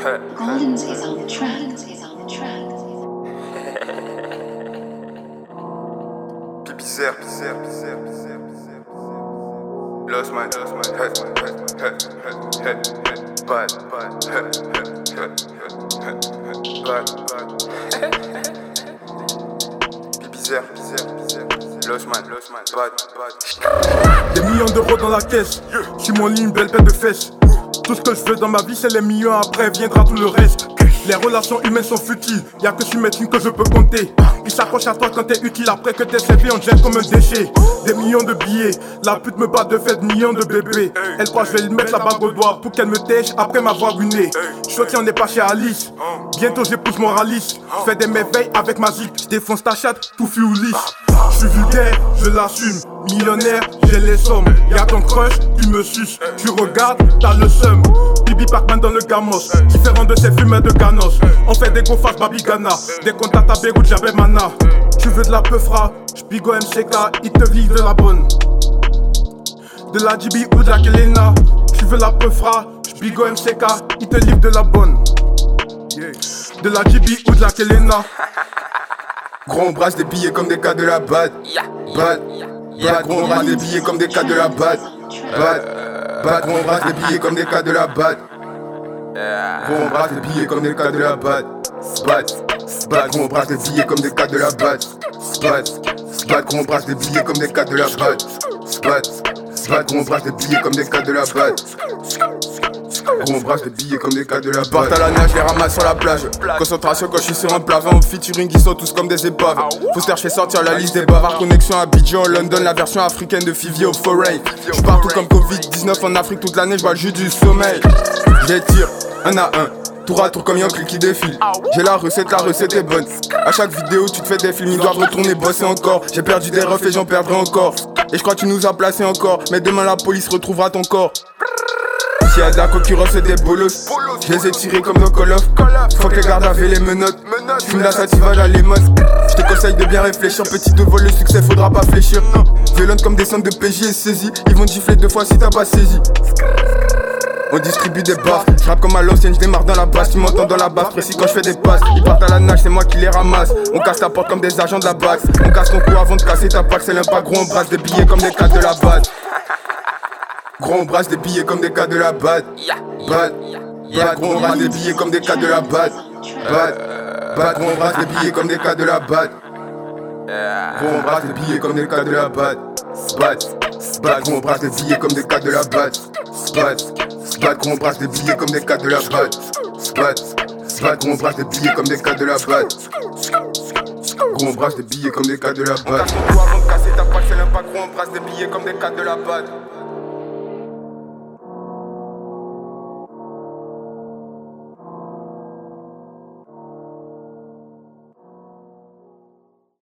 Goldens is on the track. Is the. Bizarre, bizarre, bizarre, bizarre, bizarre. Lost my, lost my head, head, head, head, head, bad, bad, head, bizarre. Lost man, lost. Des millions d'euros dans la caisse. J'suis mon lit, une belle paire de fesses. Tout ce que je veux dans ma vie, c'est les millions. Après viendra tout le reste. Les relations humaines sont futiles. Y'a que sur mes que je peux compter. Ils s'accrochent à toi quand t'es utile. Après que t'es servi, on te jette comme un déchet. Des millions de billets. La pute me bat de fait millions de bébés. Elle croit que je vais lui mettre la bague au doigt pour qu'elle me tèche après m'avoir ruiné. Choqué, on n'est pas chez Alice. Bientôt j'épouse mon ralice. Fais des merveilles avec ma zip. J'défonce ta chatte, tout fut ou lisse. Je suis vulgaire, je l'assume. Millionnaire, j'ai les sommes. Y'a ton crush, il me suce. Tu regardes, t'as le seum. Gamos. Différent de ces fumeurs de Ganos. On fait des face Babigana. Des contacts à Beyrouth, j'avais mana. Tu veux de la peufra, j'pigo MCK, il te vit de la bonne. De la GB ou de la Kelena. Tu veux la peufra, j'pigo MCK, il te livre de la bonne. De la GB ou de la Kelena. Gros, on brasse des billets comme des cas de la bad. Bad. Bad, gros, on brasse des billets comme des cas de la bad. Bad. Bad, gros, on brasse des billets comme des cas de la bad. Gros, on brasse des billets comme des cas de la bad. Bad. Bad, gros, on brasse des billets comme des cas de la bad. Bad. Bad, gros, on brasse des billets comme des cas de la bad. Bad. Bad, gros, on brasse des billets comme des cas de la bad. Gros, on brasse des billets comme des cas de la bad. à la nage, les ramasse sur la plage. Concentration quand je suis sur un plat. En featuring, ils sont tous comme des épaves. Foster, je fais sortir la liste des bavards. Connexion à Abidjan, London, la version africaine de Fivier au Foray. Je partout comme Covid-19 en Afrique toute l'année, je le jus du sommeil. J'étire un à un. Tour à tour comme Yankee qui défile. J'ai la recette, la recette est bonne. À chaque vidéo, tu te fais des films, ils doivent retourner bosser encore. J'ai perdu des refs et j'en perdrai encore. Et je crois que tu nous as placés encore. Mais demain, la police retrouvera ton corps. S'il y a de la concurrence, c'est des bolos. Je les ai tirés comme nos Call of. Faut que les gardes avaient les menottes. Fume la sativa, la lemon. Je te conseille de bien réfléchir. Petit de vol, le succès, faudra pas fléchir. Violente comme des centres de PJ et saisie. Ils vont te gifler deux fois si t'as pas saisi. On distribue des baffes, je comme à l'ancienne, je démarre dans la basse, tu m'entends dans la basse, précis quand je fais des passes. Ils partent à la nage, c'est moi qui les ramasse. On casse ta porte comme des agents de la base. On casse ton cou avant de casser ta pack, c'est l'impact gros, on brasse des billets comme des cas de la base. Gros, on brasse des billets comme des cas de la bad. Bad. Bad, gros, on brasse des billets comme des cas de la bad. Bad. Bad, gros, on brasse des billets comme des cas de la bad. Gros, on brasse des billets comme des cas de la bad. Bad. Bad, gros, on brasse des billets comme des cas de la bad. Bad. Bad, gros, on brasse des billets comme des cas de la bad. Bad. Bad, gros, on brasse des billets comme des cas de la bad. Gros, on brasse des billets comme des cas de la. On casse ton cou avant de casser ta pack, c'est l'impact, gros, on brasse des billets comme des cas de la bad.